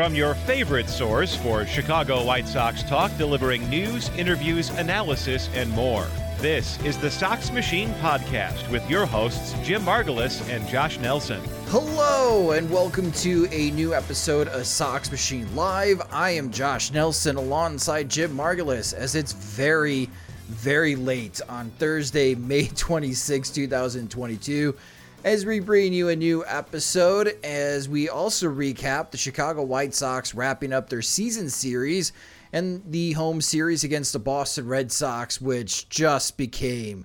From your favorite source for Chicago White Sox talk, delivering news, interviews, analysis, and more. This is the Sox Machine Podcast with your hosts, Jim Margalus and Josh Nelson. Hello, and welcome to a new episode of Sox Machine Live. I am Josh Nelson alongside Jim Margalus as it's very, very late on Thursday, May 26, 2022 as we bring you a new episode as we also recap the Chicago White Sox wrapping up their season series and the home series against the Boston Red Sox, which just became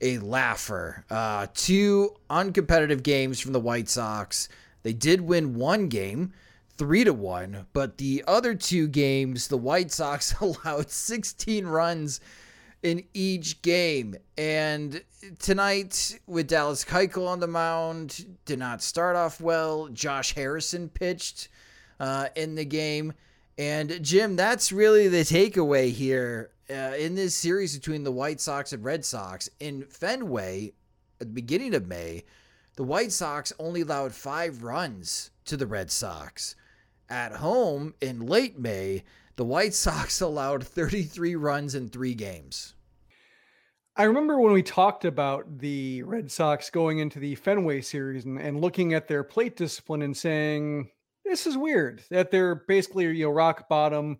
a laugher. Uh, two uncompetitive games from the White Sox. They did win one game, three to one, but the other two games, the White Sox allowed 16 runs in each game. And tonight, with Dallas Keuchel on the mound, did not start off well. Josh Harrison pitched uh, in the game. And Jim, that's really the takeaway here uh, in this series between the White Sox and Red Sox. In Fenway, at the beginning of May, the White Sox only allowed five runs to the Red Sox. At home in late May, the White Sox allowed 33 runs in three games. I remember when we talked about the Red Sox going into the Fenway series and, and looking at their plate discipline and saying, this is weird that they're basically, you know, rock bottom.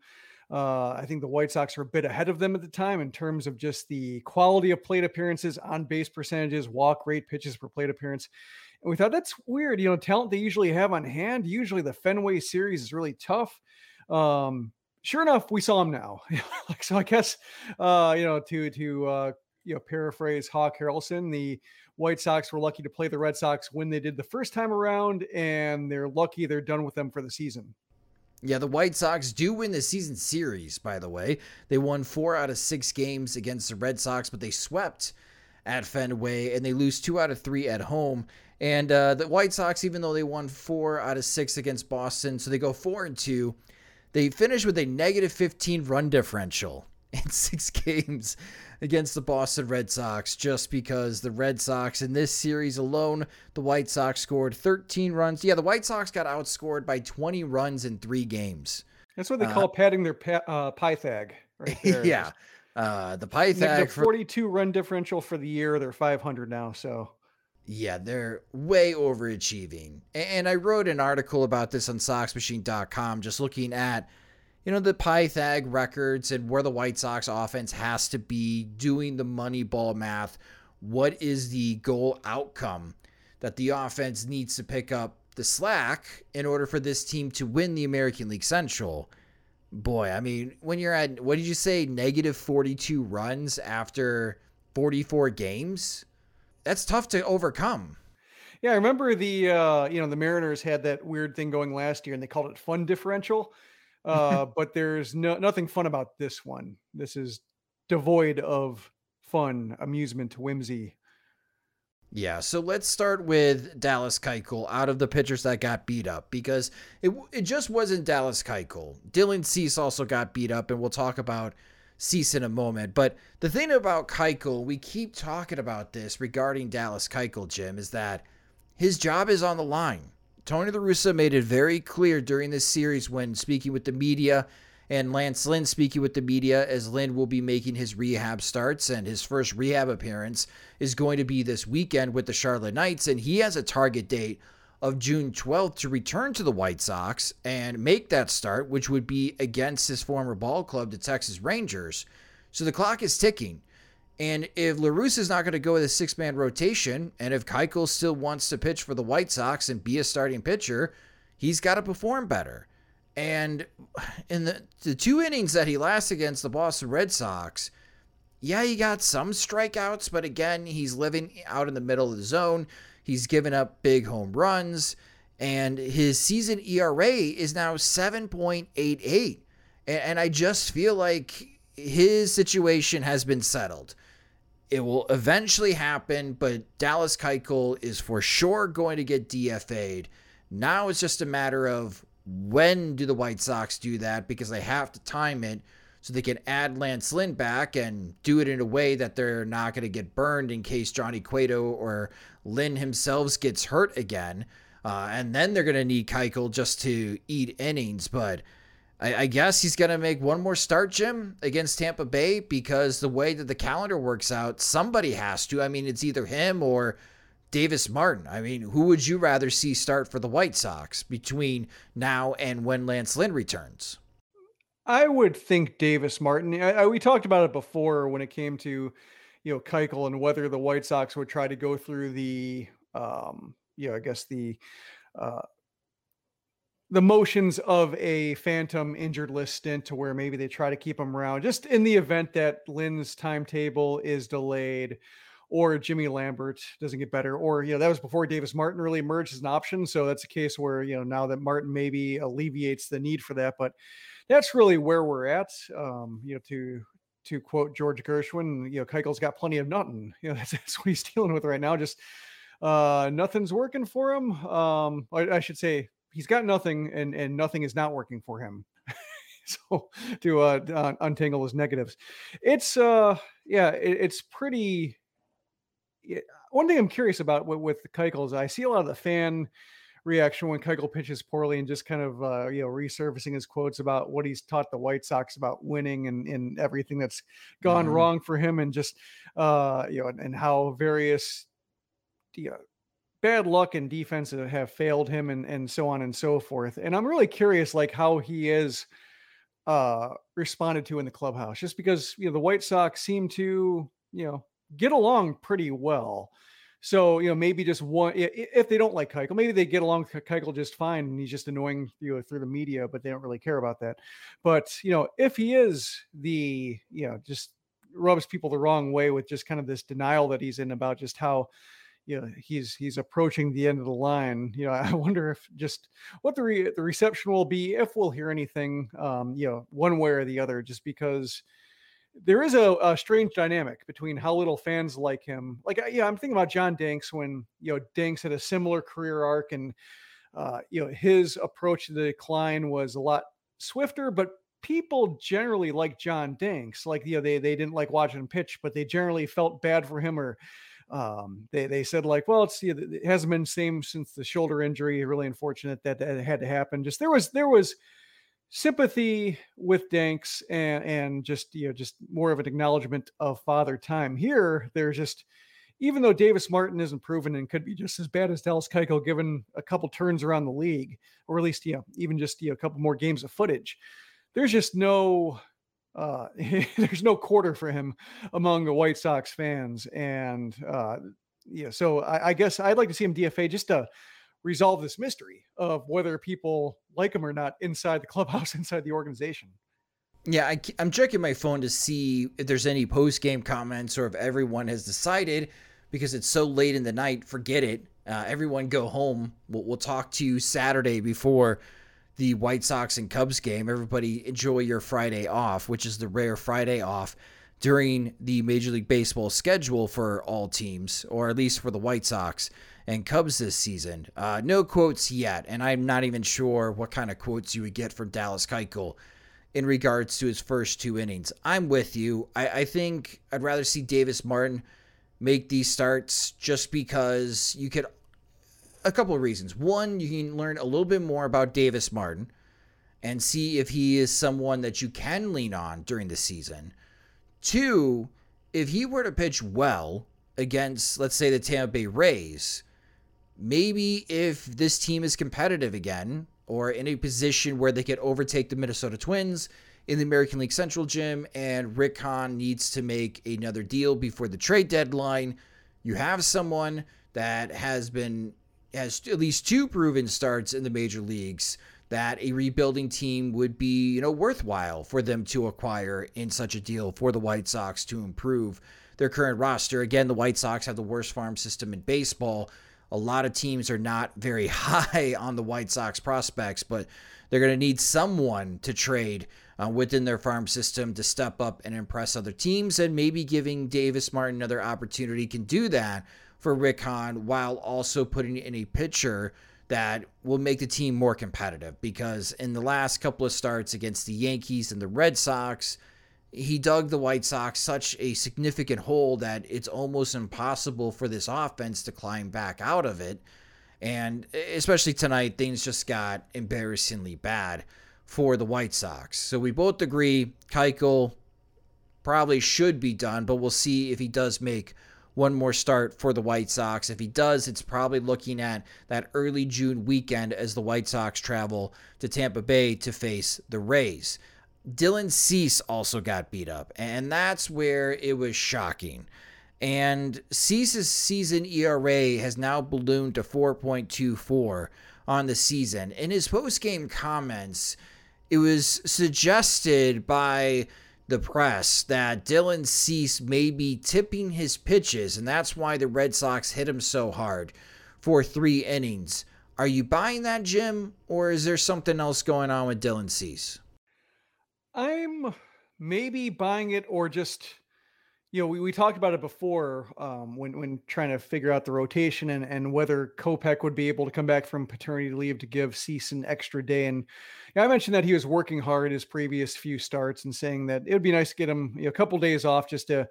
Uh, I think the White Sox are a bit ahead of them at the time in terms of just the quality of plate appearances, on base percentages, walk rate, pitches per plate appearance. And we thought that's weird. You know, talent they usually have on hand. Usually the Fenway series is really tough. Um, sure enough, we saw them now. so I guess, uh, you know, to to uh, you know, paraphrase Hawk Harrelson, the White Sox were lucky to play the Red Sox when they did the first time around, and they're lucky they're done with them for the season. Yeah, the White Sox do win the season series, by the way. They won four out of six games against the Red Sox, but they swept at Fenway and they lose two out of three at home. And uh, the White Sox, even though they won four out of six against Boston, so they go four and two, they finished with a negative 15 run differential in six games against the Boston Red Sox just because the Red Sox in this series alone, the White Sox scored 13 runs. Yeah, the White Sox got outscored by 20 runs in three games. That's what they uh, call padding their pa- uh, Pythag right there. yeah. Uh, the Pythag. 42 run differential for the year. They're 500 now. So. Yeah, they're way overachieving. And I wrote an article about this on SoxMachine.com just looking at you know, the Pythag records and where the White Sox offense has to be doing the money ball math. What is the goal outcome that the offense needs to pick up the slack in order for this team to win the American League Central? Boy, I mean, when you're at, what did you say, negative 42 runs after 44 games? That's tough to overcome. Yeah, I remember the uh, you know the Mariners had that weird thing going last year, and they called it fun differential uh, but there's no nothing fun about this one. This is devoid of fun, amusement, whimsy. Yeah, so let's start with Dallas Keuchel out of the pitchers that got beat up because it it just wasn't Dallas Keuchel. Dylan Cease also got beat up, and we'll talk about cease in a moment. But the thing about Keuchel, we keep talking about this regarding Dallas Keuchel, Jim, is that his job is on the line. Tony La Russa made it very clear during this series when speaking with the media and Lance Lynn speaking with the media as Lynn will be making his rehab starts and his first rehab appearance is going to be this weekend with the Charlotte Knights and he has a target date of June 12th to return to the White Sox and make that start which would be against his former ball club the Texas Rangers. So the clock is ticking. And if La Russa is not going to go with a six man rotation, and if Keuchel still wants to pitch for the White Sox and be a starting pitcher, he's got to perform better. And in the, the two innings that he lasts against the Boston Red Sox, yeah, he got some strikeouts, but again, he's living out in the middle of the zone. He's given up big home runs, and his season ERA is now 7.88. And, I just feel like his situation has been settled. It will eventually happen, but Dallas Keuchel is for sure going to get DFA'd. Now it's just a matter of when do the White Sox do that because they have to time it so they can add Lance Lynn back and do it in a way that they're not going to get burned in case Johnny Cueto or Lynn himself gets hurt again. Uh, and then they're going to need Keuchel just to eat innings. But I, I guess he's going to make one more start, Jim, against Tampa Bay because the way that the calendar works out, somebody has to. I mean, it's either him or Davis Martin. I mean, who would you rather see start for the White Sox between now and when Lance Lynn returns? I would think Davis Martin. I, I, we talked about it before when it came to, you know, Keuchel and whether the White Sox would try to go through the, um, you know, I guess the, uh, the motions of a phantom injured list stint to where maybe they try to keep him around just in the event that Lynn's timetable is delayed or Jimmy Lambert doesn't get better, or you know that was before Davis Martin really emerged as an option. So that's a case where you know now that Martin maybe alleviates the need for that, but that's really where we're at. Um, you know, to to quote George Gershwin, you know, Keuchel's got plenty of nothing. You know, that's, that's what he's dealing with right now. Just uh, nothing's working for him. Um, I, I should say he's got nothing, and and nothing is not working for him. so to uh, untangle his negatives, it's uh yeah, it, it's pretty one thing I'm curious about with, with Keuchel is I see a lot of the fan reaction when Keuchel pitches poorly and just kind of uh, you know resurfacing his quotes about what he's taught the White Sox about winning and, and everything that's gone mm-hmm. wrong for him and just uh, you know and, and how various you know, bad luck and defense have failed him and and so on and so forth. And I'm really curious like how he is uh responded to in the clubhouse just because you know the White Sox seem to you know get along pretty well. So, you know, maybe just one, if they don't like Keuchel, maybe they get along with Keuchel just fine and he's just annoying you know, through the media, but they don't really care about that. But, you know, if he is the, you know, just rubs people the wrong way with just kind of this denial that he's in about just how, you know, he's, he's approaching the end of the line. You know, I wonder if just what the, re- the reception will be, if we'll hear anything, um, you know, one way or the other, just because, there is a, a, strange dynamic between how little fans like him. Like, yeah, I'm thinking about John Danks when you know Danks had a similar career arc, and uh, you know his approach to the decline was a lot swifter. But people generally like John Danks. Like, you know, they they didn't like watching him pitch, but they generally felt bad for him, or um, they they said like, well, it's you know, it hasn't been same since the shoulder injury. Really unfortunate that that had to happen. Just there was there was sympathy with Danks and and just you know just more of an acknowledgement of father time. Here, there's just even though Davis Martin isn't proven and could be just as bad as Dallas Keuchel given a couple turns around the league, or at least you know even just you know a couple more games of footage, there's just no uh there's no quarter for him among the White Sox fans, and uh yeah, so I, I guess I'd like to see him DFA just to resolve this mystery of whether people like him or not inside the clubhouse, inside the organization. Yeah, I, am checking my phone to see if there's any post game comments or if everyone has decided because it's so late in the night. Forget it. Uh, everyone go home. We'll, we'll talk to you Saturday before the White Sox and Cubs game. Everybody enjoy your Friday off, which is the rare Friday off during the Major League Baseball schedule for all teams, or at least for the White Sox and Cubs this season. Uh, no quotes yet, and I'm not even sure what kind of quotes you would get from Dallas Keuchel in regards to his first two innings. I'm with you. I, I think I'd rather see Davis Martin make these starts just because you could a couple of reasons. One, you can learn a little bit more about Davis Martin and see if he is someone that you can lean on during the season. Two, if he were to pitch well against, let's say, the Tampa Bay Rays, maybe if this team is competitive again or in a position where they could overtake the Minnesota Twins in the American League Central Jim and Rick Hahn needs to make another deal before the trade deadline, you have someone that has been has at least two proven starts in the major leagues that a rebuilding team would be, you know, worthwhile for them to acquire in such a deal for the White Sox to improve their current roster. Again, the White Sox have the worst farm system in baseball. A lot of teams are not very high on the White Sox prospects, but they're going to need someone to trade uh, within their farm system to step up and impress other teams. And maybe giving Davis Martin another opportunity can do that for Rick Hahn while also putting in a pitcher that will make the team more competitive because in the last couple of starts against the Yankees and the Red Sox, he dug the White Sox such a significant hole that it's almost impossible for this offense to climb back out of it. And especially tonight, things just got embarrassingly bad for the White Sox. So we both agree Keuchel probably should be done, but we'll see if he does make one more start for the White Sox. If he does, it's probably looking at that early June weekend as the White Sox travel to Tampa Bay to face the Rays. Dylan Cease also got beat up, and that's where it was shocking. And Cease's season ERA has now ballooned to 4.24 on the season. In his post-game comments, it was suggested by the press that Dylan Cease may be tipping his pitches, and that's why the Red Sox hit him so hard for three innings. Are you buying that, Jim, or is there something else going on with Dylan Cease? I'm maybe buying it, or just you know, we, we talked about it before um, when when trying to figure out the rotation and and whether Kopech would be able to come back from paternity leave to give Cease an extra day. And yeah, I mentioned that he was working hard his previous few starts and saying that it would be nice to get him you know, a couple days off just to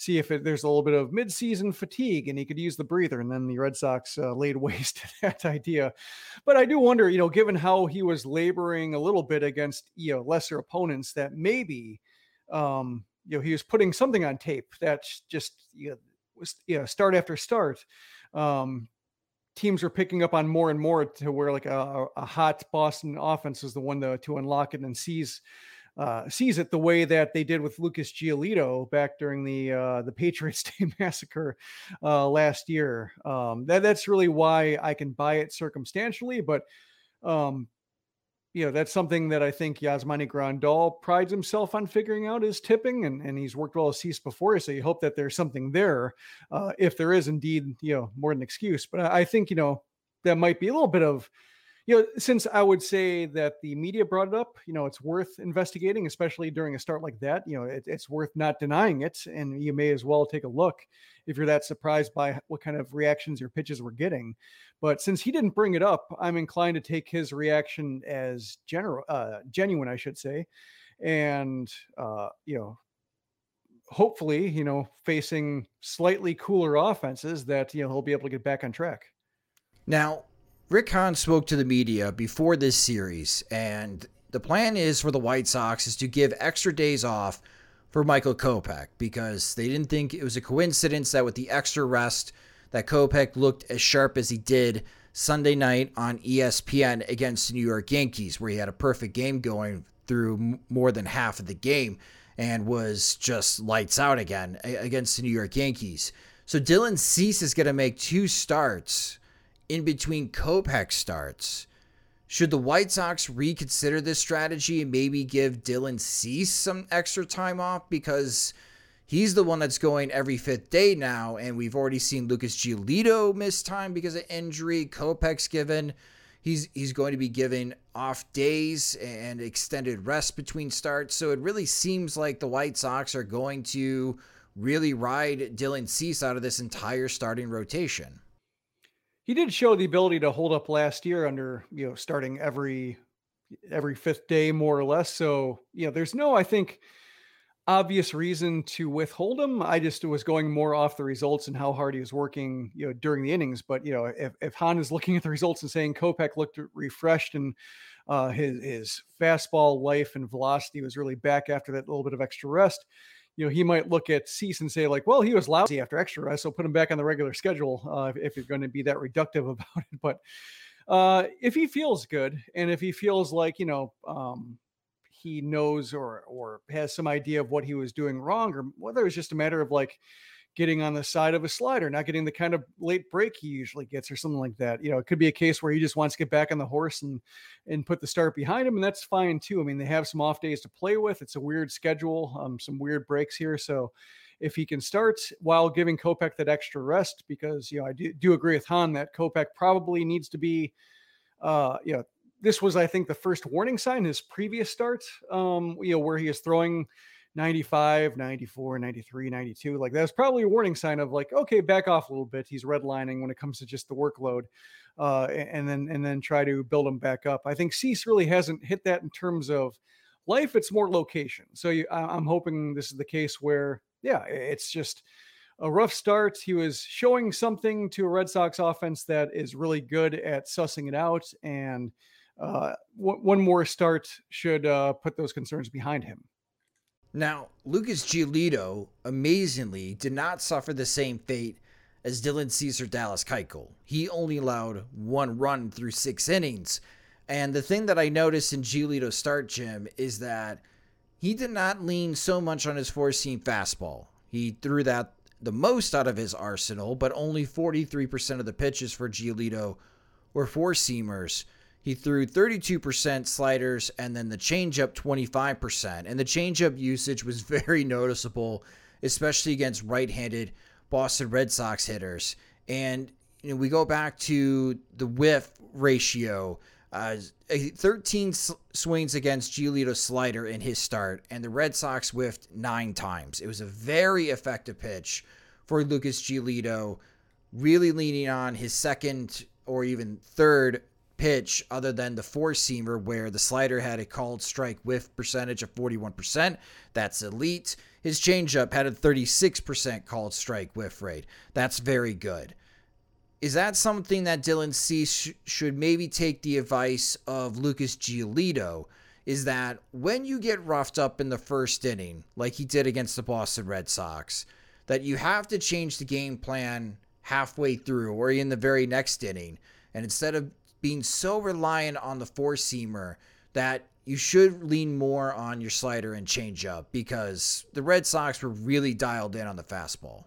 see if it, there's a little bit of midseason fatigue and he could use the breather. And then the Red Sox uh, laid waste to that idea. But I do wonder, you know, given how he was laboring a little bit against you know lesser opponents, that maybe. Um, you know he was putting something on tape that's just you know, was you know, start after start. Um, teams are picking up on more and more to where like a, a hot Boston offense is the one to, to unlock it and sees uh, sees it the way that they did with Lucas Giolito back during the uh, the Patriots Day massacre uh, last year. Um, that that's really why I can buy it circumstantially, but um, you know, that's something that I think Yasmani Grandal prides himself on figuring out is tipping, and, and he's worked well with Cease before. So you hope that there's something there, uh, if there is indeed, you know, more than an excuse. But I think, you know, that might be a little bit of you know, since I would say that the media brought it up, you know, it's worth investigating, especially during a start like that. You know, it, it's worth not denying it, and you may as well take a look if you're that surprised by what kind of reactions your pitches were getting. But since he didn't bring it up, I'm inclined to take his reaction as general, uh, genuine, I should say, and uh, you know, hopefully, you know, facing slightly cooler offenses that you know he'll be able to get back on track. Now, Rick Hahn spoke to the media before this series, and the plan is for the White Sox is to give extra days off for Michael Kopech because they didn't think it was a coincidence that with the extra rest that Kopech looked as sharp as he did Sunday night on ESPN against the New York Yankees, where he had a perfect game going through more than half of the game and was just lights out again against the New York Yankees. So Dylan Cease is going to make two starts in between Kopech starts. Should the White Sox reconsider this strategy and maybe give Dylan Cease some extra time off because he's the one that's going every fifth day now, and we've already seen Lucas Giolito miss time because of injury. Kopech's given he's he's going to be given off days and extended rest between starts. So it really seems like the White Sox are going to really ride Dylan Cease out of this entire starting rotation he did show the ability to hold up last year under you know starting every every fifth day, more or less. So, you know, there's no, I think, obvious reason to withhold him. I just was going more off the results and how hard he was working, you know, during the innings. But you know, if, if Hahn is looking at the results and saying Kopech looked refreshed and uh, his his fastball life and velocity was really back after that little bit of extra rest, you know, he might look at Cease and say like, well, he was lousy after extra rest, so put him back on the regular schedule uh, if, if you're going to be that reductive about it. But uh, if he feels good and if he feels like you know um, he knows or or has some idea of what he was doing wrong, or whether it's just a matter of like getting on the side of a slider, not getting the kind of late break he usually gets, or something like that. You know, it could be a case where he just wants to get back on the horse and and put the start behind him, and that's fine too. I mean, they have some off days to play with. It's a weird schedule, um, some weird breaks here, so if he can start while giving Kopech that extra rest, because you know I do, do agree with Hahn that Kopech probably needs to be, uh, you know, this was, I think, the first warning sign his previous start, um, you know, where he is throwing 95, 94, 93, 92. Like that's probably a warning sign of like, okay, back off a little bit. He's redlining when it comes to just the workload. Uh, and then and then try to build him back up. I think Cease really hasn't hit that in terms of life. It's more location. So you, I'm hoping this is the case where, yeah, it's just a rough start. He was showing something to a Red Sox offense that is really good at sussing it out and uh, w- one more start should uh, put those concerns behind him. Now, Lucas Giolito amazingly did not suffer the same fate as Dylan Cease, Dallas Keuchel. He only allowed one run through six innings. And the thing that I noticed in Giolito's start, Jim, is that he did not lean so much on his four seam fastball. He threw that the most out of his arsenal, but only 43% of the pitches for Giolito were four seamers. He threw 32% sliders and then the changeup 25%. And the changeup usage was very noticeable, especially against right handed Boston Red Sox hitters. And you know, we go back to the whiff ratio. Uh, 13 swings against Giolito's slider in his start, and the Red Sox whiffed nine times. It was a very effective pitch for Lucas Giolito, really leaning on his second or even third pitch other than the four seamer where the slider had a called strike whiff percentage of 41%. That's elite. His changeup had a 36% called strike whiff rate. That's very good. Is that something that Dylan Cease sh- should maybe take the advice of Lucas Giolito? Is that when you get roughed up in the first inning, like he did against the Boston Red Sox, that you have to change the game plan halfway through or in the very next inning. And instead of being so reliant on the four seamer that you should lean more on your slider and changeup because the Red Sox were really dialed in on the fastball.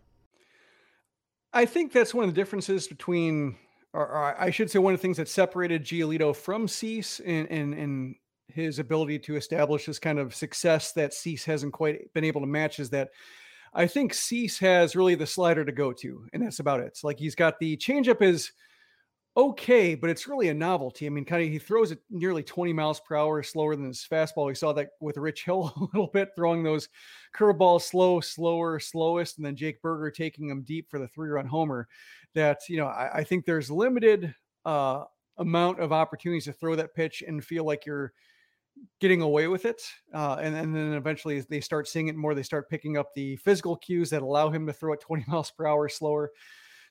I think that's one of the differences between, or, or I should say, one of the things that separated Giolito from Cease in, in his ability to establish this kind of success that Cease hasn't quite been able to match is that I think Cease has really the slider to go to, and that's about it. It's like he's got the changeup is okay, but it's really a novelty. I mean, kind of he throws it nearly 20 miles per hour slower than his fastball. We saw that with Rich Hill a little bit, throwing those curveballs slow, slower, slowest, and then Jake Burger taking them deep for the three-run homer. That you know, I, I think there's limited uh, amount of opportunities to throw that pitch and feel like you're getting away with it. Uh, and, and then eventually they start seeing it more. They start picking up the physical cues that allow him to throw it 20 miles per hour slower.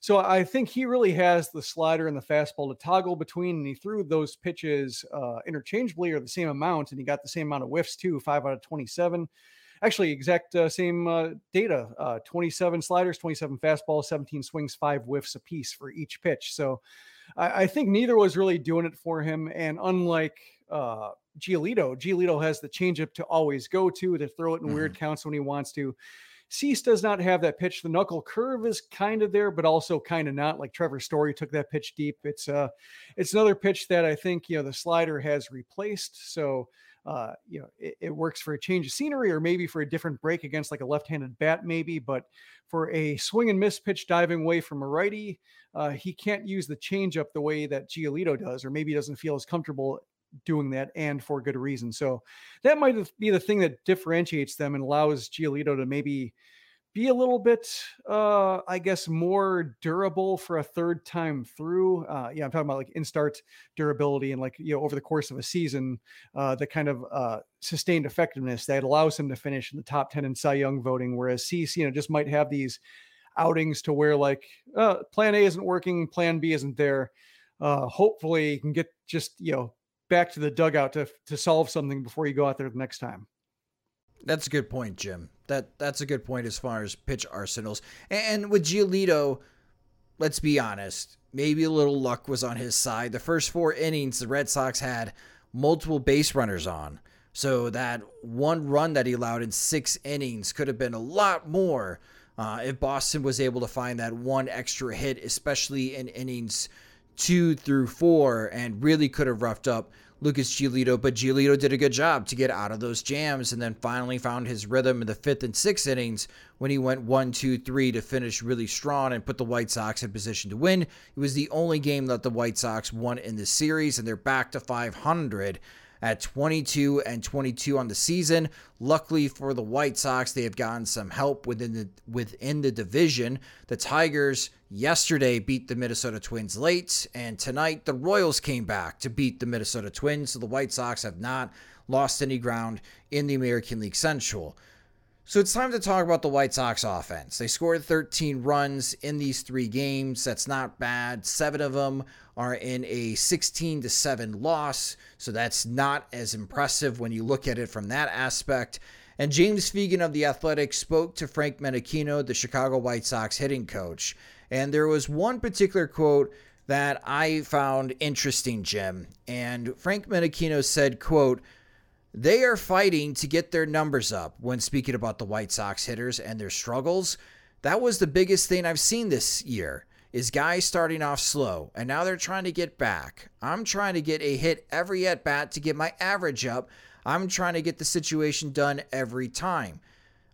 So I think he really has the slider and the fastball to toggle between, and he threw those pitches uh, interchangeably or the same amount, and he got the same amount of whiffs too, five out of 27. Actually, exact uh, same uh, data: uh, 27 sliders, 27 fastballs, 17 swings, five whiffs apiece for each pitch. So I, I think neither was really doing it for him, and unlike uh, Giolito, Giolito has the changeup to always go to to throw it in mm-hmm. weird counts when he wants to. Cease does not have that pitch. The knuckle curve is kind of there, but also kind of not. Like Trevor Story took that pitch deep. It's uh, it's another pitch that I think you know the slider has replaced. So uh, you know, it, it, works for a change of scenery or maybe for a different break against like a left-handed bat, maybe. But for a swing and miss pitch diving away from a righty, uh, he can't use the changeup the way that Giolito does, or maybe doesn't feel as comfortable doing that and for good reason. So that might be the thing that differentiates them and allows Giolito to maybe be a little bit, uh, I guess, more durable for a third time through. Uh, yeah, I'm talking about like in start durability and like, you know, over the course of a season, uh, the kind of uh, sustained effectiveness that allows him to finish in the top 10 in Cy Young voting. Whereas Cease, you know, just might have these outings to where like uh, plan A isn't working, plan B isn't there. Uh, hopefully, you can get just, you know, back to the dugout to, to solve something before you go out there the next time. That's a good point, Jim. That that's a good point as far as pitch arsenals. And with Giolito, let's be honest, maybe a little luck was on his side. The first four innings, the Red Sox had multiple base runners on. So that one run that he allowed in six innings could have been a lot more uh, if Boston was able to find that one extra hit, especially in innings two through four, and really could have roughed up Lucas Giolito, but Giolito did a good job to get out of those jams and then finally found his rhythm in the fifth and sixth innings when he went one, two, three to finish really strong and put the White Sox in position to win. It was the only game that the White Sox won in the series, and they're back to 500 at 22 and 22 on the season. Luckily for the White Sox, they have gotten some help within the within the division. The Tigers yesterday beat the Minnesota Twins late, and tonight the Royals came back to beat the Minnesota Twins. So the White Sox have not lost any ground in the American League Central. So it's time to talk about the White Sox offense. They scored 13 runs in these three games. That's not bad. Seven of them are in a 16 to 7 loss. So that's not as impressive when you look at it from that aspect. And James Fegan of The Athletic spoke to Frank Menechino, the Chicago White Sox hitting coach. And there was one particular quote that I found interesting, Jim. And Frank Menechino said, quote, they are fighting to get their numbers up when speaking about the White Sox hitters and their struggles. That was the biggest thing I've seen this year is guys starting off slow and now they're trying to get back. I'm trying to get a hit every at bat to get my average up. I'm trying to get the situation done every time.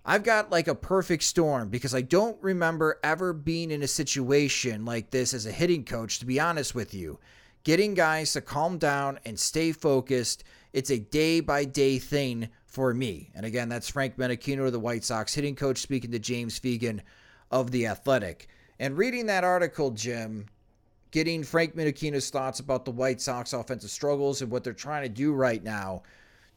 I've got like a perfect storm because I don't remember ever being in a situation like this as a hitting coach, to be honest with you. Getting guys to calm down and stay focused it's a day by day thing for me. And again, that's Frank Menechino, the White Sox hitting coach, speaking to James Fegan of The Athletic. And reading that article, Jim, getting Frank Menechino's thoughts about the White Sox offensive struggles and what they're trying to do right now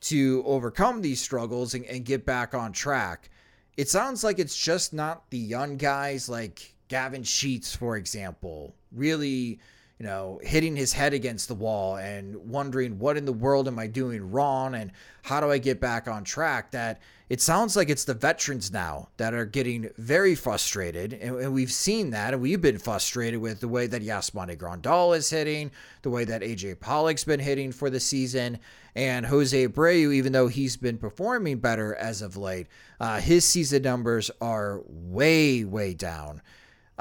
to overcome these struggles and, and get back on track. It sounds like it's just not the young guys like Gavin Sheets, for example, really you know, hitting his head against the wall and wondering what in the world am I doing wrong and how do I get back on track. That it sounds like it's the veterans now that are getting very frustrated. And, and we've seen that. And we've been frustrated with the way that Yasmani Grandal is hitting, the way that AJ Pollock's been hitting for the season. And Jose Abreu, even though he's been performing better as of late, uh, his season numbers are way, way down.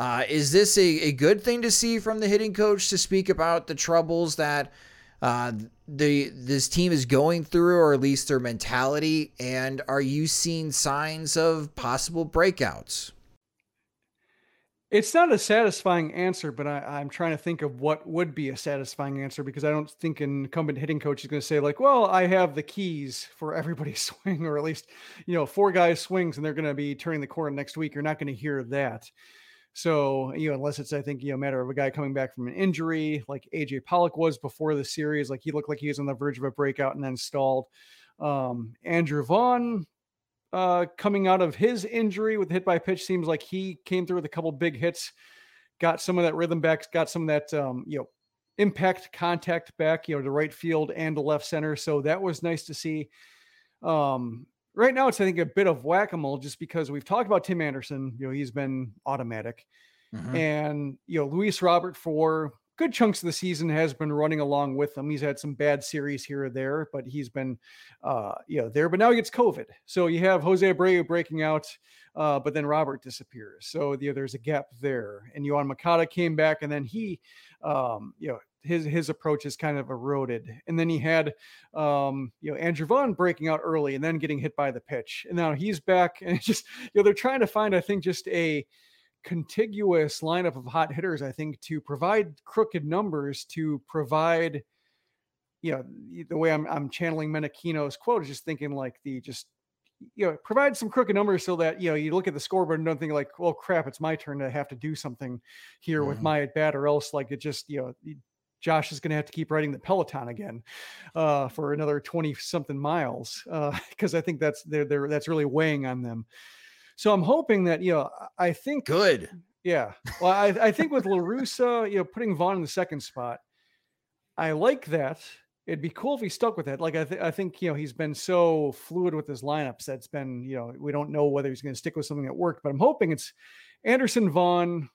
Uh, is this a, a good thing to see from the hitting coach to speak about the troubles that uh, the this team is going through, or at least their mentality? And are you seeing signs of possible breakouts? It's not a satisfying answer, but I, am trying to think of what would be a satisfying answer because I don't think an incumbent hitting coach is going to say like, "Well, I have the keys for everybody's swing," or at least, you know, four guys swings and they're going to be turning the corner next week. You're not going to hear that. So, you know, unless it's, I think, you know, matter of a guy coming back from an injury, like AJ Pollock was before the series, like he looked like he was on the verge of a breakout and then stalled. Um, Andrew Vaughn, uh, coming out of his injury with hit by pitch, seems like he came through with a couple big hits, got some of that rhythm back, got some of that, um, you know, impact contact back, you know, to right field and to left center. So that was nice to see. Um, right now it's I think a bit of whack-a-mole just because we've talked about Tim Anderson, you know, he's been automatic. Mm-hmm. And you know, Luis Robert for good chunks of the season has been running along with them. He's had some bad series here or there, but he's been uh you know there. But now he gets COVID. So you have Jose Abreu breaking out, uh, but then Robert disappears. So you know, there's a gap there. And Yoan Moncada came back and then he um you know his his approach is kind of eroded. And then he had um, you know Andrew Vaughn breaking out early and then getting hit by the pitch. And now he's back and it's just you know they're trying to find I think just a contiguous lineup of hot hitters I think to provide crooked numbers to provide you know the way I'm I'm channeling Menechino's quote is just thinking like the just you know, provide some crooked numbers so that you know you look at the scoreboard and don't think like, well, crap, it's my turn to have to do something here mm-hmm. with my at bat, or else like it just you know. Josh is going to have to keep riding the Peloton again uh, for another 20 something miles because uh, I think that's they're, they're, that's really weighing on them. So I'm hoping that, you know, I think good. Yeah. Well, I, I think with La Russa, you know, putting Vaughn in the second spot, I like that. It'd be cool if he stuck with it. Like I, th- I think you know he's been so fluid with his lineups that's been you know we don't know whether he's going to stick with something that worked, but I'm hoping it's Anderson, Vaughn,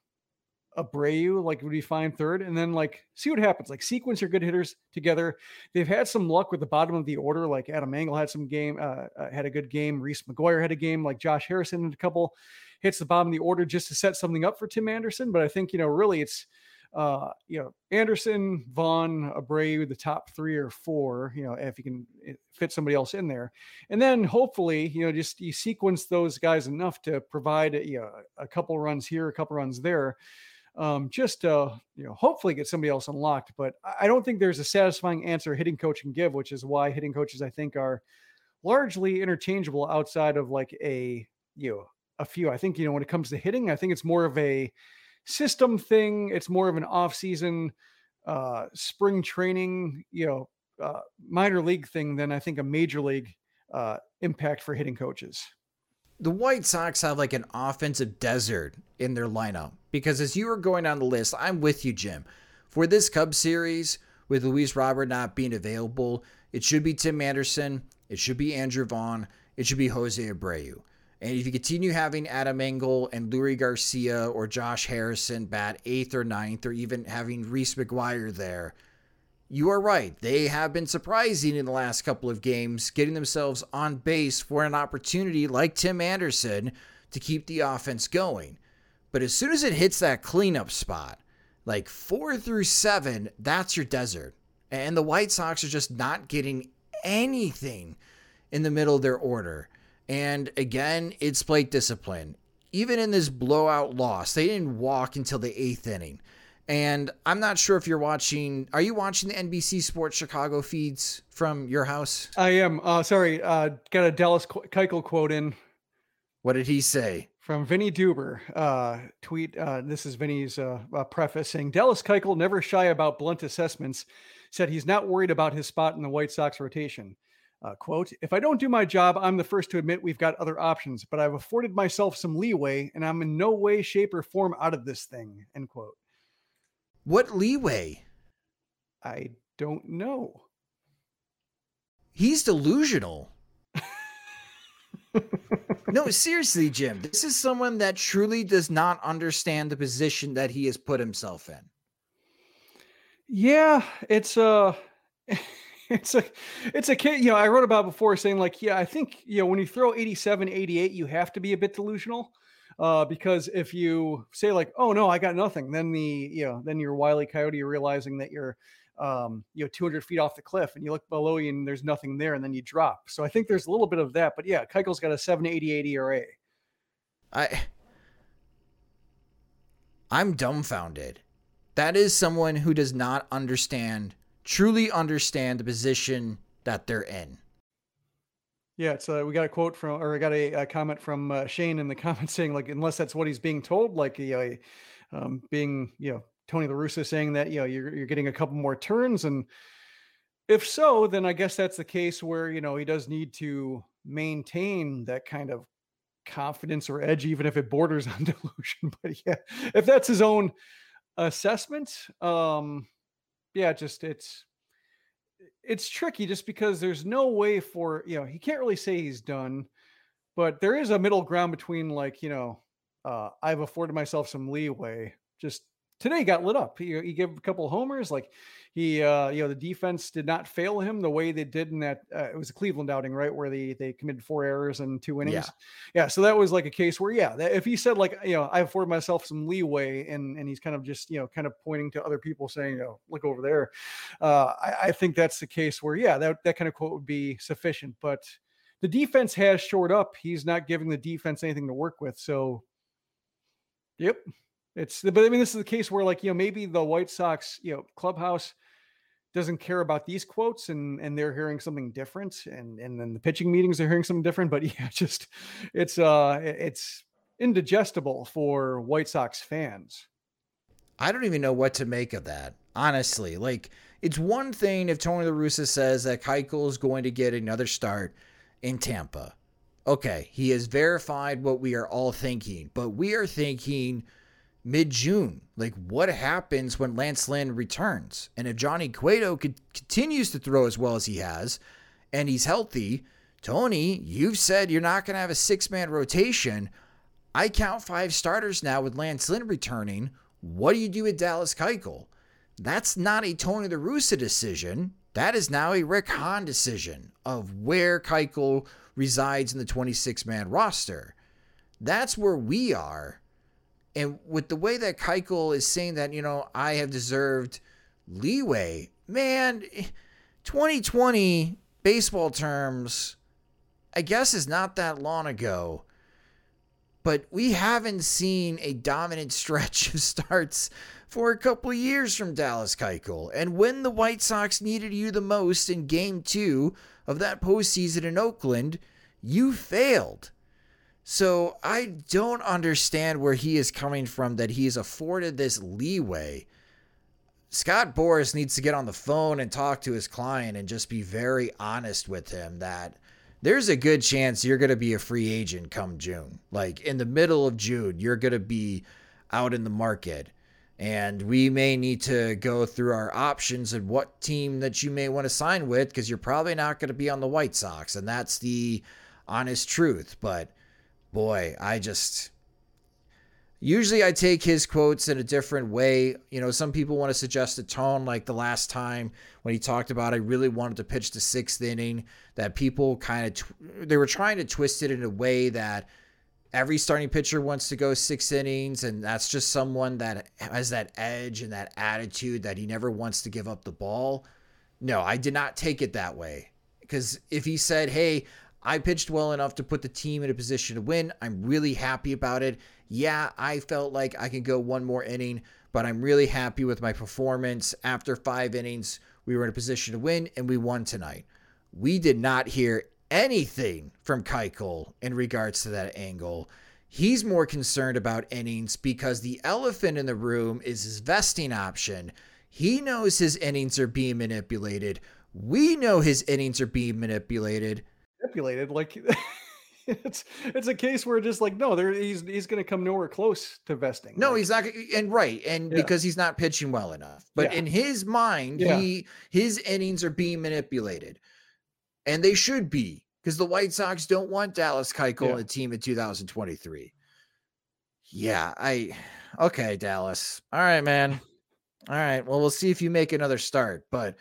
Abreu, like would be fine third, and then like see what happens. Like sequence your good hitters together. They've had some luck with the bottom of the order. Like Adam Engel had some game, uh, uh, had a good game. Reese McGuire had a game. Like Josh Harrison had a couple hits the bottom of the order just to set something up for Tim Anderson. But I think you know really it's uh, you know, Anderson, Vaughn, Abreu, the top three or four, you know, if you can eh, fit somebody else in there. And then hopefully, you know, just you sequence those guys enough to provide, you know, a couple runs here, a couple runs there um, just to you know hopefully get somebody else unlocked. But I don't think there's a satisfying answer hitting coach can give, which is why hitting coaches I think are largely interchangeable outside of like a you know a few. I think you know when it comes to hitting, I think it's more of a system thing. It's more of an off season, uh, spring training, you know, uh, minor league thing than I think a major league uh, impact for hitting coaches the White Sox have like an offensive desert in their lineup because as you were going down the list, I'm with you, Jim. For this Cubs series, with Luis Robert not being available, it should be Tim Anderson, it should be Andrew Vaughn, it should be Jose Abreu. And if you continue having Adam Engel and Leury Garcia or Josh Harrison bat eighth or ninth, or even having Reese McGuire there, you are right. They have been surprising in the last couple of games, getting themselves on base for an opportunity like Tim Anderson to keep the offense going. But as soon as it hits that cleanup spot, like four through seven, that's your desert. And the White Sox are just not getting anything in the middle of their order. And again, it's plate discipline. Even in this blowout loss, they didn't walk until the eighth inning. And I'm not sure if you're watching. Are you watching the NBC Sports Chicago feeds from your house? I am. Uh, sorry, uh, got a Dallas Keuchel quote in. What did he say? From Vinny Duber. Uh, tweet. Uh, this is Vinny's uh, uh, preface saying Dallas Keuchel, never shy about blunt assessments, said he's not worried about his spot in the White Sox rotation. Uh, quote, if I don't do my job, I'm the first to admit we've got other options, but I've afforded myself some leeway and I'm in no way, shape, or form out of this thing. End quote. What leeway? I don't know. He's delusional. no, seriously, Jim. This is someone that truly does not understand the position that he has put himself in. Yeah, it's a it's a it's a kid, you know, I wrote about before saying like, yeah, I think, you know, when you throw 87, 88, you have to be a bit delusional uh, because if you say like, "Oh no, I got nothing," then the you know then you're wily coyote realizing that you're um, you know 200 feet off the cliff and you look below you and there's nothing there and then you drop. So I think there's a little bit of that, but yeah, Keuchel's got a 788 ERA. I I'm dumbfounded. That is someone who does not understand, truly understand the position that they're in. Yeah, it's uh, we got a quote from, or I got a, a comment from uh, Shane in the comments saying like, unless that's what he's being told, like you know, um, being you know Tony La Russa saying that you know you're you're getting a couple more turns, and if so, then I guess that's the case where you know he does need to maintain that kind of confidence or edge, even if it borders on delusion. But yeah, if that's his own assessment, um, yeah, just it's it's tricky just because there's no way for you know he can't really say he's done, but there is a middle ground between like you know uh, I've afforded myself some leeway. Just today got lit up. He, he gave a couple homers. Like he, uh, you know, the defense did not fail him the way they did in that. Uh, it was a Cleveland outing, right, where they they committed four errors and two innings. Yeah, yeah. So that was like a case where, yeah, that, if he said like, you know, I afford myself some leeway, and and he's kind of just, you know, kind of pointing to other people saying, you know, look over there. Uh, I, I think that's the case where, yeah, that that kind of quote would be sufficient, but. The defense has shored up. He's not giving the defense anything to work with. So, yep, it's but I mean this is the case where like you know maybe the White Sox you know clubhouse doesn't care about these quotes and and they're hearing something different and and then the pitching meetings are hearing something different but yeah just it's uh it's indigestible for white sox fans. I don't even know what to make of that honestly. Like it's one thing if tony la russa says that keuchel is going to get another start in tampa. Okay he has verified what we are all thinking but we are thinking mid June. Like, what happens when Lance Lynn returns? And if Johnny Cueto could, continues to throw as well as he has and he's healthy, Tony, you've said you're not going to have a six man rotation. I count five starters now with Lance Lynn returning. What do you do with Dallas Keuchel? That's not a Tony La Russa decision. That is now a Rick Hahn decision of where Keuchel resides in the 26 man roster. That's where we are and with the way that Keuchel is saying that, you know, I have deserved leeway, man, 2020 baseball terms, I guess is not that long ago. But we haven't seen a dominant stretch of starts for a couple years from Dallas Keuchel. And when the White Sox needed you the most in game two of that postseason in Oakland, you failed. So I don't understand where he is coming from that he's afforded this leeway. Scott Boras needs to get on the phone and talk to his client and just be very honest with him that there's a good chance you're going to be a free agent come June. Like in the middle of June, you're going to be out in the market. And we may need to go through our options and what team that you may want to sign with because you're probably not going to be on the White Sox. And that's the honest truth. But boy, I just usually I take his quotes in a different way. You know, some people want to suggest a tone like the last time when he talked about I really wanted to pitch the sixth inning, that people kind of tw- they were trying to twist it in a way that every starting pitcher wants to go six innings, and that's just someone that has that edge and that attitude that he never wants to give up the ball. No, I did not take it that way. Because if he said, Hey, I pitched well enough to put the team in a position to win. I'm really happy about it. Yeah, I felt like I can go one more inning, but I'm really happy with my performance. After five innings, we were in a position to win and we won tonight. We did not hear anything from Keuchel in regards to that angle. He's more concerned about innings because the elephant in the room is his vesting option. He knows his innings are being manipulated. We know his innings are being manipulated manipulated. Like it's it's a case where just like no, there he's he's going to come nowhere close to vesting. No, like, he's not, and right, and yeah. because he's not pitching well enough. But yeah. in his mind, yeah. he his innings are being manipulated, and they should be because the White Sox don't want Dallas Keuchel in the team in 2023. Yeah, I okay, Dallas. All right, man. All right. Well, we'll see if you make another start, but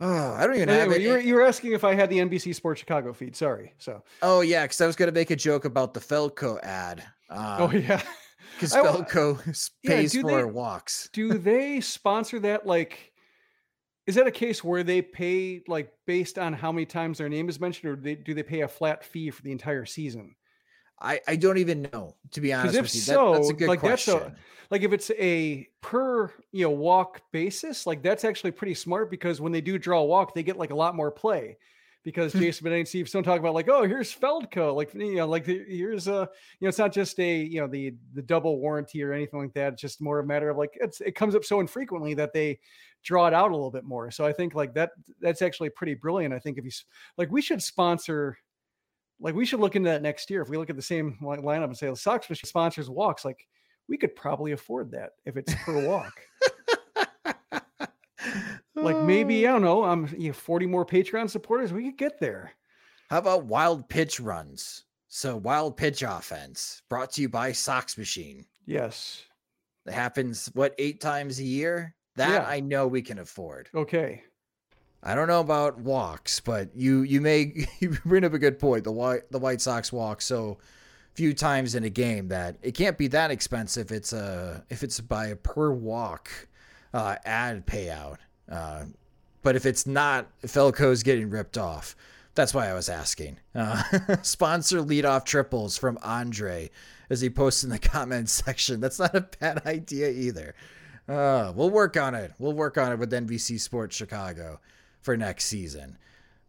Oh, I don't even have it. You were, you were asking if I had the NBC Sports Chicago feed. Sorry. So. Oh yeah, because I was going to make a joke about the Feldco ad. Um, oh yeah. Because Feldco pays yeah, for they, walks. do they sponsor that? Like, is that a case where they pay like based on how many times their name is mentioned, or do they, do they pay a flat fee for the entire season? I, I don't even know to be honest. If with you. so, that, that's a good like question. that's a like if it's a per you know walk basis, like that's actually pretty smart because when they do draw a walk, they get like a lot more play. Because hmm. Jason Benetti and Steve don't talk about like, oh, here's Feldco, like you know, like here's a you know, it's not just a you know the the double warranty or anything like that. It's just more a matter of like it's it comes up so infrequently that they draw it out a little bit more. So I think like that that's actually pretty brilliant. I think if you like we should sponsor like we should look into that next year. If we look at the same lineup and say the Sox sponsors walks, like we could probably afford that if it's per walk. like maybe I don't know. I'm um, you know, 40 more Patreon supporters. We could get there. How about wild pitch runs? So wild pitch offense brought to you by Sox Machine. Yes. That happens what eight times a year. That yeah. I know we can afford. Okay. I don't know about walks, but you you may you bring up a good point. The white the White Sox walk so few times in a game that it can't be that expensive. It's a if it's by a per walk uh, ad payout. Uh, but if it's not, Feldco's getting ripped off. That's why I was asking. Uh, sponsor leadoff triples from Andre as he posts in the comments section. That's not a bad idea either. Uh, we'll work on it. We'll work on it with NBC Sports Chicago for next season.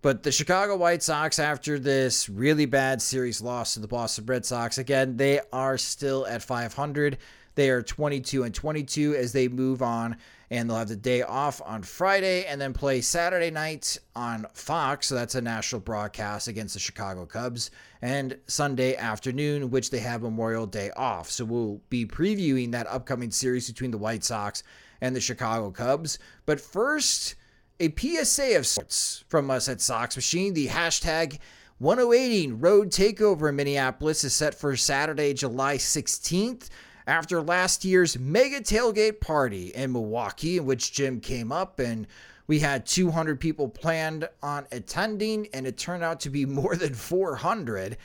But the Chicago White Sox, after this really bad series loss to the Boston Red Sox, again, they are still at 500. They are 22 and 22 as they move on, and they'll have the day off on Friday and then play Saturday night on Fox. So that's a national broadcast against the Chicago Cubs, and Sunday afternoon, which they have Memorial Day off. So we'll be previewing that upcoming series between the White Sox and the Chicago Cubs. But first, a PSA of sorts from us at Sox Machine. The hashtag 108 Road Takeover in Minneapolis is set for Saturday, July 16th after last year's mega tailgate party in Milwaukee, in which Jim came up and we had 200 people planned on attending, and it turned out to be more than 400.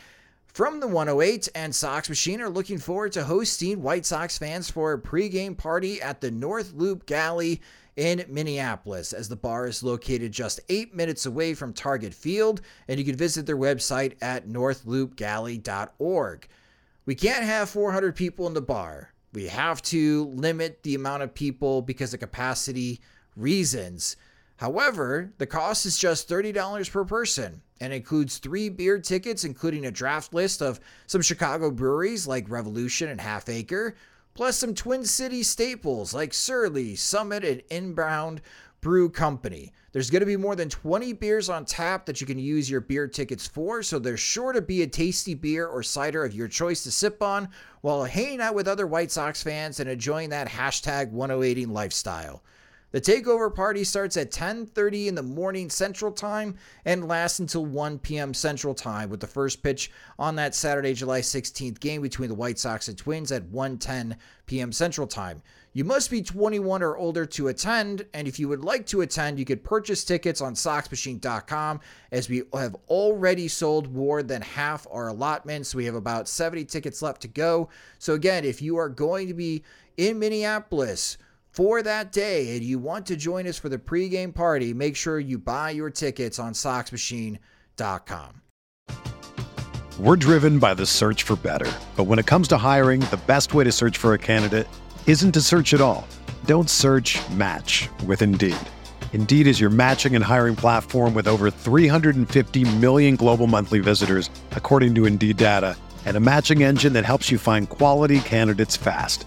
From the 108 and Sox Machine are looking forward to hosting White Sox fans for a pregame party at the North Loop Galley in Minneapolis, as the bar is located just eight minutes away from Target Field, and you can visit their website at northloopgalley.org. We can't have 400 people in the bar. We have to limit the amount of people because of capacity reasons. However, the cost is just $30 per person and includes three beer tickets, including a draft list of some Chicago breweries like Revolution and Half Acre, plus some Twin City staples like Surly, Summit, and Inbound Brew Company. There's going to be more than 20 beers on tap that you can use your beer tickets for, so there's sure to be a tasty beer or cider of your choice to sip on while hanging out with other White Sox fans and enjoying that hashtag 108 lifestyle. The takeover party starts at 10:30 in the morning Central Time and lasts until 1 p.m. Central Time with the first pitch on that Saturday, July 16th game between the White Sox and Twins at 1:10 p.m. Central Time. You must be 21 or older to attend, and if you would like to attend, you could purchase tickets on SoxMachine.com as we have already sold more than half our allotments. We have about 70 tickets left to go. So, again, if you are going to be in Minneapolis, for that day and you want to join us for the pregame party, make sure you buy your tickets on SoxMachine.com. We're driven by the search for better. But when it comes to hiring, the best way to search for a candidate isn't to search at all. Don't search match with Indeed. Indeed is your matching and hiring platform with over 350 million global monthly visitors, according to Indeed data, and a matching engine that helps you find quality candidates fast.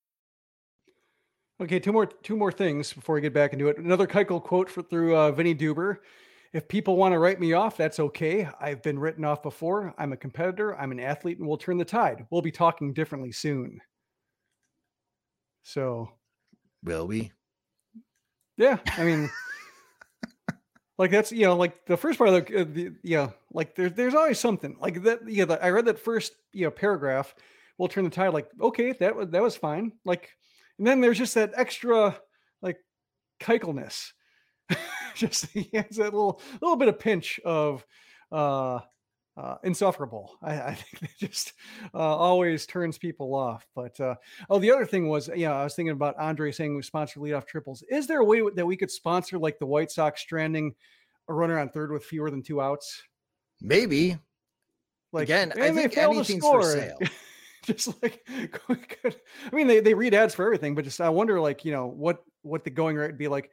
Okay, two more two more things before we get back into it. Another Keuchel quote for, through uh, Vinny Duber. If people want to write me off, that's okay. I've been written off before. I'm a competitor. I'm an athlete, and we'll turn the tide. We'll be talking differently soon. So, will we? Yeah, I mean, like that's you know, like the first part of the, uh, the yeah, like there's there's always something like that. Yeah, the, I read that first you know paragraph. We'll turn the tide. Like, okay, that was that was fine. Like and then there's just that extra like Keuchelness. just he has that little little bit of pinch of uh uh, insufferable. I, I think that just uh, always turns people off. But uh, oh, the other thing was, yeah, I was thinking about Andre saying we sponsor leadoff triples. Is there a way that we could sponsor like the White Sox stranding a runner on third with fewer than two outs? Maybe. Like again, I think anything's for sale. just like, I mean, they, they read ads for everything, but just I wonder, like, you know, what what the going rate would be like.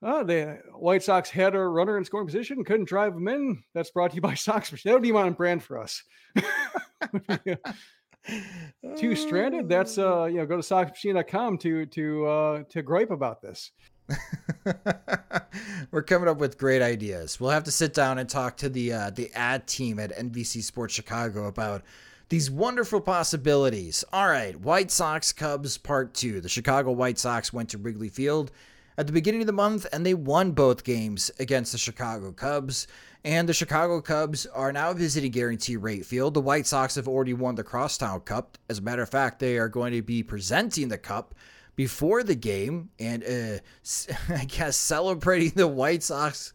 Oh, the White Sox had a runner in scoring position, couldn't drive him in. That's brought to you by Sox. That would be on brand for us. Two stranded. That's uh, you know, go to soxmachine.com to to uh to gripe about this. We're coming up with great ideas. We'll have to sit down and talk to the uh, the ad team at NBC Sports Chicago about these wonderful possibilities. All right, White Sox Cubs Part 2. The Chicago White Sox went to Wrigley Field at the beginning of the month and they won both games against the Chicago Cubs. And the Chicago Cubs are now visiting Guaranteed Rate Field. The White Sox have already won the Crosstown Cup. As a matter of fact, they are going to be presenting the cup before the game and uh, I guess celebrating the White Sox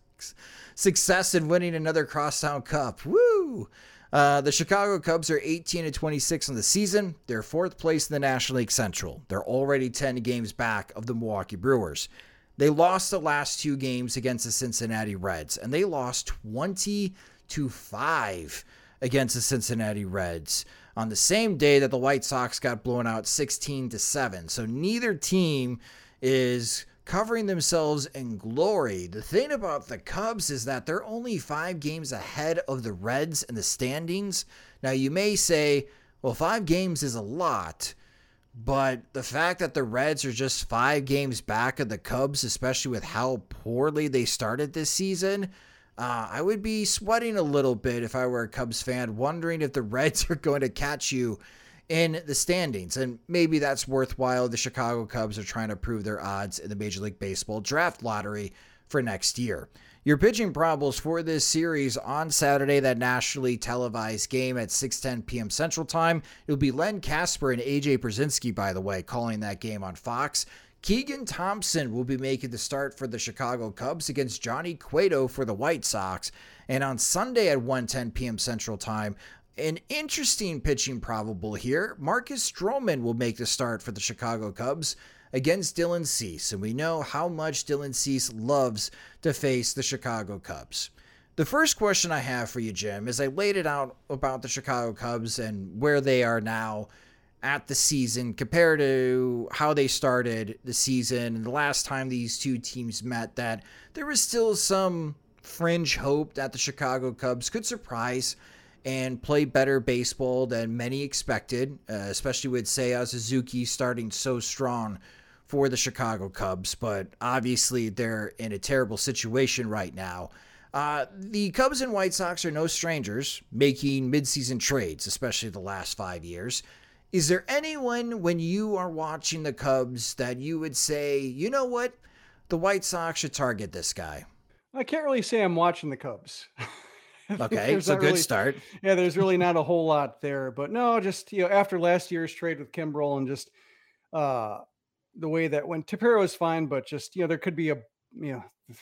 success in winning another Crosstown Cup. Woo! Uh, the Chicago Cubs are 18 and 26 in the season. They're fourth place in the National League Central. They're already 10 games back of the Milwaukee Brewers. They lost the last two games against the Cincinnati Reds, and they lost 20 to 5 against the Cincinnati Reds on the same day that the White Sox got blown out 16 to 7. So neither team is covering themselves in glory. The thing about the Cubs is that they're only 5 games ahead of the Reds in the standings. Now you may say, well 5 games is a lot. But the fact that the Reds are just 5 games back of the Cubs, especially with how poorly they started this season, uh, I would be sweating a little bit if I were a Cubs fan, wondering if the Reds are going to catch you in the standings. And maybe that's worthwhile. The Chicago Cubs are trying to prove their odds in the Major League Baseball draft lottery for next year. Your pitching probables for this series on Saturday, that nationally televised game at 6:10 p.m. Central Time. It'll be Len Kasper and AJ Pierzynski, by the way, calling that game on Fox. Keegan Thompson will be making the start for the Chicago Cubs against Johnny Cueto for the White Sox. And on Sunday at 1:10 p.m. Central Time, an interesting pitching probable here. Marcus Stroman will make the start for the Chicago Cubs against Dylan Cease, and we know how much Dylan Cease loves to face the Chicago Cubs. The first question I have for you, Jim, is I laid it out about the Chicago Cubs and where they are now at the season compared to how they started the season and the last time these two teams met that there was still some fringe hope that the Chicago Cubs could surprise and play better baseball than many expected, uh, especially with Seiya Suzuki starting so strong for the Chicago Cubs. But obviously, they're in a terrible situation right now. Uh, the Cubs and White Sox are no strangers making midseason trades, especially the last five years. Is there anyone when you are watching the Cubs that you would say, you know what, the White Sox should target this guy? I can't really say I'm watching the Cubs. okay, it's a good really, start. Yeah, there's really not a whole lot there, but no, just you know, after last year's trade with Kimbrel and just uh the way that went, Tepera is fine, but just you know, there could be a you know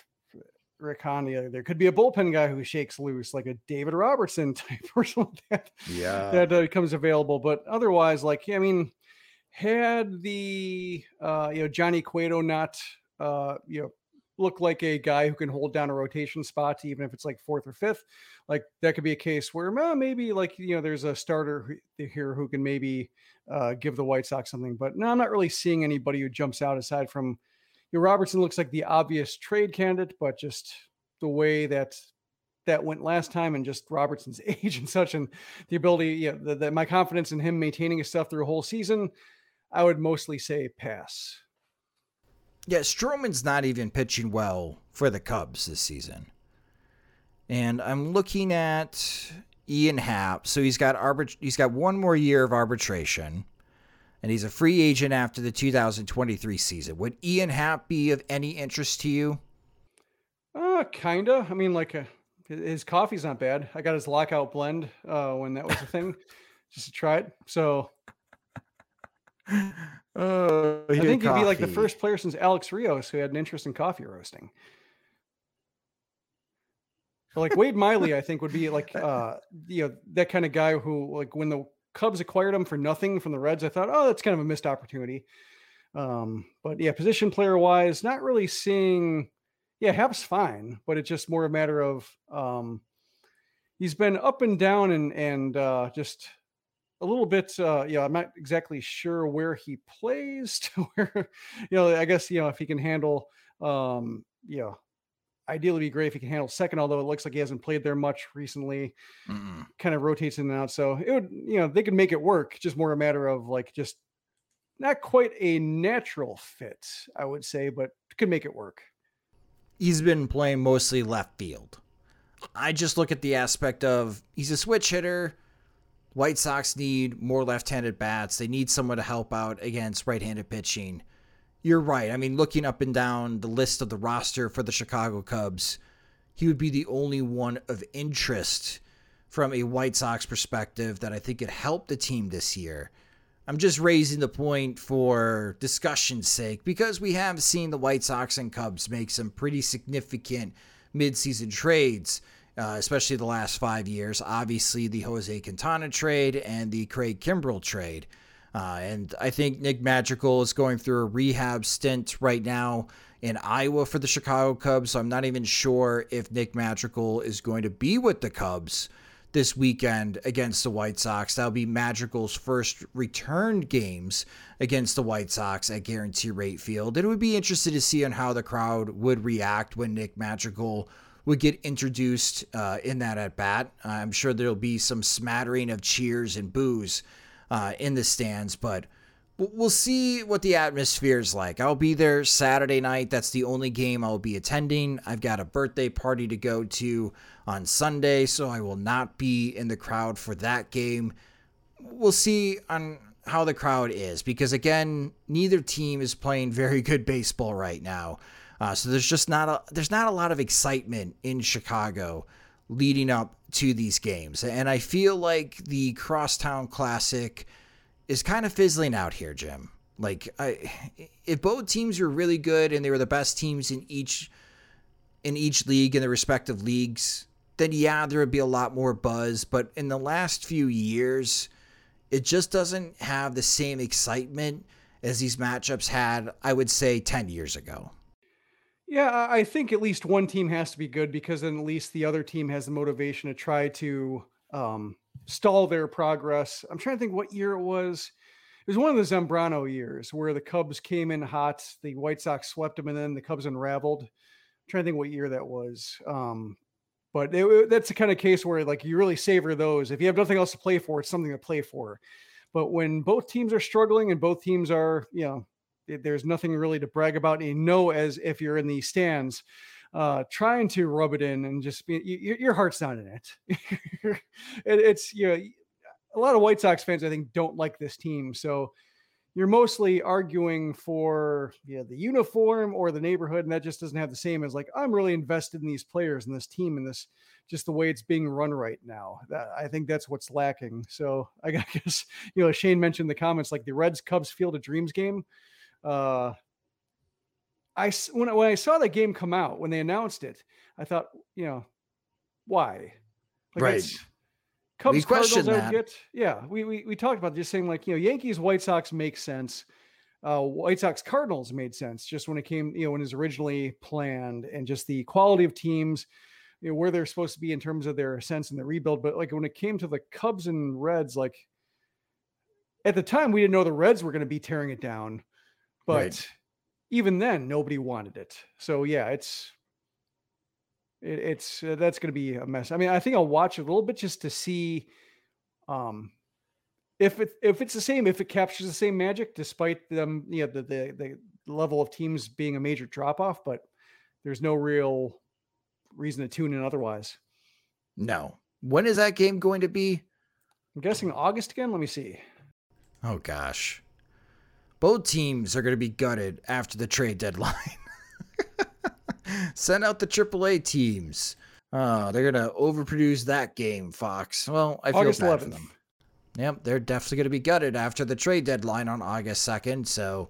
Rick Honda. There could be a bullpen guy who shakes loose, like a David Robertson type or something that, yeah. that uh, becomes available. But otherwise, like, I mean, had the, uh, you know, Johnny Cueto not, uh, you know, look like a guy who can hold down a rotation spot, even if it's like fourth or fifth, like that could be a case where well, maybe like, you know, there's a starter here who can maybe uh, give the White Sox something. But no, I'm not really seeing anybody who jumps out aside from, you know, Robertson looks like the obvious trade candidate, but just the way that that went last time and just Robertson's age and such and the ability, yeah, the, the, my confidence in him maintaining his stuff through a whole season, I would mostly say pass. Yeah, Stroman's not even pitching well for the Cubs this season. And I'm looking at Ian Happ. So he's got arbit- he's got one more year of arbitration and he's a free agent after the 2023 season. Would Ian Happ be of any interest to you? Uh, kinda. I mean, like, uh, his coffee's not bad. I got his lockout blend uh, when that was a thing, just to try it. So, uh, I think he'd be like the first player since Alex Rios who had an interest in coffee roasting. Like Wade Miley, I think would be like uh, you know that kind of guy who like when the Cubs acquired him for nothing from the Reds. I thought, oh, that's kind of a missed opportunity. Um, but yeah, position player wise, not really seeing. Yeah, Happ's fine, but it's just more a matter of um, he's been up and down and and uh, just a little bit, uh, know, I'm not exactly sure where he plays to where, you know, I guess, you know, if he can handle, um, you know, ideally be great if he can handle second, although it looks like he hasn't played there much recently, Mm-mm. kind of rotates in and out. So it would, you know, they could make it work, just more a matter of like just not quite a natural fit, I would say, but could make it work. He's been playing mostly left field. I just look at the aspect of he's a switch hitter. White Sox need more left handed bats. They need someone to help out against right handed pitching. You're right. I mean, looking up and down the list of the roster for the Chicago Cubs, he would be the only one of interest from a White Sox perspective that I think could help the team this year. I'm just raising the point for discussion's sake because we have seen the White Sox and Cubs make some pretty significant midseason trades, uh, especially the last five years. Obviously, the Jose Quintana trade and the Craig Kimbrel trade. Uh, and I think Nick Madrigal is going through a rehab stint right now in Iowa for the Chicago Cubs. So I'm not even sure if Nick Madrigal is going to be with the Cubs this weekend against the White Sox. That'll be Madrigal's first returned games against the White Sox at Guaranteed Rate Field. It would be interesting to see on how the crowd would react when Nick Madrigal would get introduced uh, in that at bat. I'm sure there'll be some smattering of cheers and boos uh, in the stands, but we'll see what the atmosphere is like. I'll be there Saturday night. That's the only game I'll be attending. I've got a birthday party to go to on Sunday, so I will not be in the crowd for that game. We'll see on how the crowd is because again, neither team is playing very good baseball right now. Uh, so there's just not a there's not a lot of excitement in Chicago leading up to these games. And I feel like the Crosstown Classic is kind of fizzling out here, Jim. Like I if both teams were really good and they were the best teams in each in each league in their respective leagues, then yeah, there would be a lot more buzz, but in the last few years, it just doesn't have the same excitement as these matchups had, I would say 10 years ago. Yeah, I think at least one team has to be good because then at least the other team has the motivation to try to um, stall their progress. I'm trying to think what year it was. It was one of the Zambrano years where the Cubs came in hot, the White Sox swept them, and then the Cubs unraveled. I'm trying to think what year that was. Um, but it, that's the kind of case where like you really savor those. If you have nothing else to play for, it's something to play for. But when both teams are struggling and both teams are, you know, there's nothing really to brag about. And you know, as if you're in the stands, uh, trying to rub it in and just be, you, your heart's not in it. it. It's, you know, a lot of White Sox fans, I think, don't like this team. So you're mostly arguing for you know, the uniform or the neighborhood, and that just doesn't have the same as like I'm really invested in these players and this team and this just the way it's being run right now. That, I think that's what's lacking. So I guess you know Shane mentioned the comments like the Reds Cubs Field of Dreams game uh, I when when I saw that game come out when they announced it, I thought, you know, why? Like right. Cubs we Cardinals that. Get, yeah, we, we we talked about just saying like you know Yankees White Sox make sense. Uh, White Sox Cardinals made sense just when it came you know when it was originally planned and just the quality of teams, you know where they're supposed to be in terms of their sense and the rebuild. But like when it came to the Cubs and Reds, like at the time we didn't know the Reds were going to be tearing it down but right. even then, nobody wanted it. So yeah, it's it, it's uh, that's going to be a mess. I mean, I think I'll watch a little bit just to see um if it if it's the same, if it captures the same magic, despite them, you know, the the, the level of teams being a major drop off. But there's no real reason to tune in otherwise. No. When is that game going to be? I'm guessing August again. Let me see. Oh gosh. Both teams are going to be gutted after the trade deadline. Send out the AAA teams. Oh, they're going to overproduce that game, Fox. Well, I feel August bad 11th. for them. Yep, they're definitely going to be gutted after the trade deadline on August 2nd. So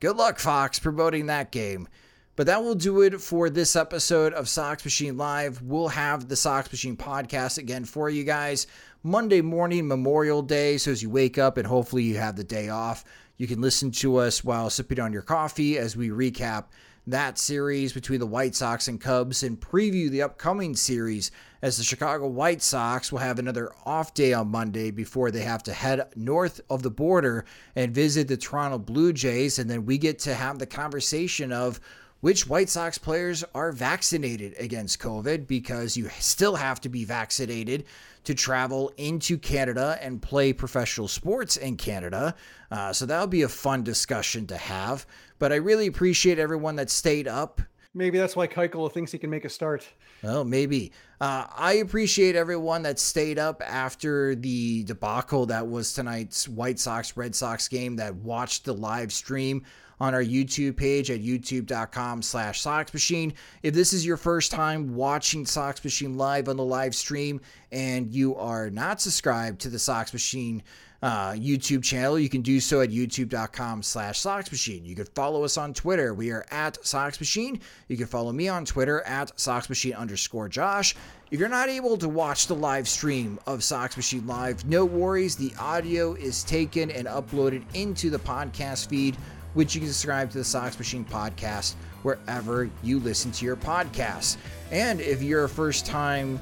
good luck, Fox, promoting that game. But that will do it for this episode of Sox Machine Live. We'll have the Sox Machine podcast again for you guys Monday morning, Memorial Day. So as you wake up and hopefully you have the day off, you can listen to us while sipping on your coffee as we recap that series between the White Sox and Cubs and preview the upcoming series as the Chicago White Sox will have another off day on Monday before they have to head north of the border and visit the Toronto Blue Jays. And then we get to have the conversation of which White Sox players are vaccinated against COVID because you still have to be vaccinated to travel into Canada and play professional sports in Canada. Uh, so that would be a fun discussion to have. But I really appreciate everyone that stayed up. Maybe that's why Keuchel thinks he can make a start. Well, maybe. Uh, I appreciate everyone that stayed up after the debacle that was tonight's White Sox Red Sox game that watched the live stream on our YouTube page at youtube.com slash Machine. If this is your first time watching Sox Machine live on the live stream and you are not subscribed to the Sox Machine uh, YouTube channel, you can do so at youtube.com slash Machine. You can follow us on Twitter. We are at Sox Machine. You can follow me on Twitter at Sox Machine underscore Josh. If you're not able to watch the live stream of Sox Machine Live, no worries. The audio is taken and uploaded into the podcast feed which you can subscribe to the Sox Machine podcast wherever you listen to your podcasts. And if you're a first time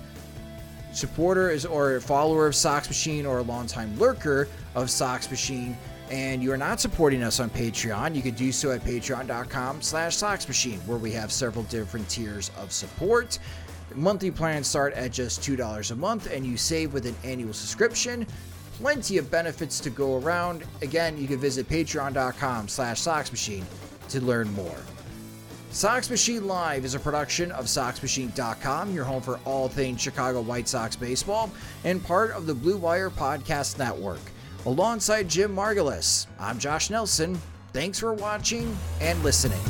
supporter or a follower of Sox Machine or a longtime lurker of Sox Machine, and you are not supporting us on Patreon, you can do so at patreon.com slash soxmachine, where we have several different tiers of support. Monthly plans start at just $2 a month, and you save with an annual subscription plenty of benefits to go around. Again, you can visit patreon.com slash soxmachine to learn more. Sox Machine Live is a production of SoxMachine.com, your home for all things Chicago White Sox baseball, and part of the Blue Wire Podcast Network. Alongside Jim Margalus, I'm Josh Nelson. Thanks for watching and listening.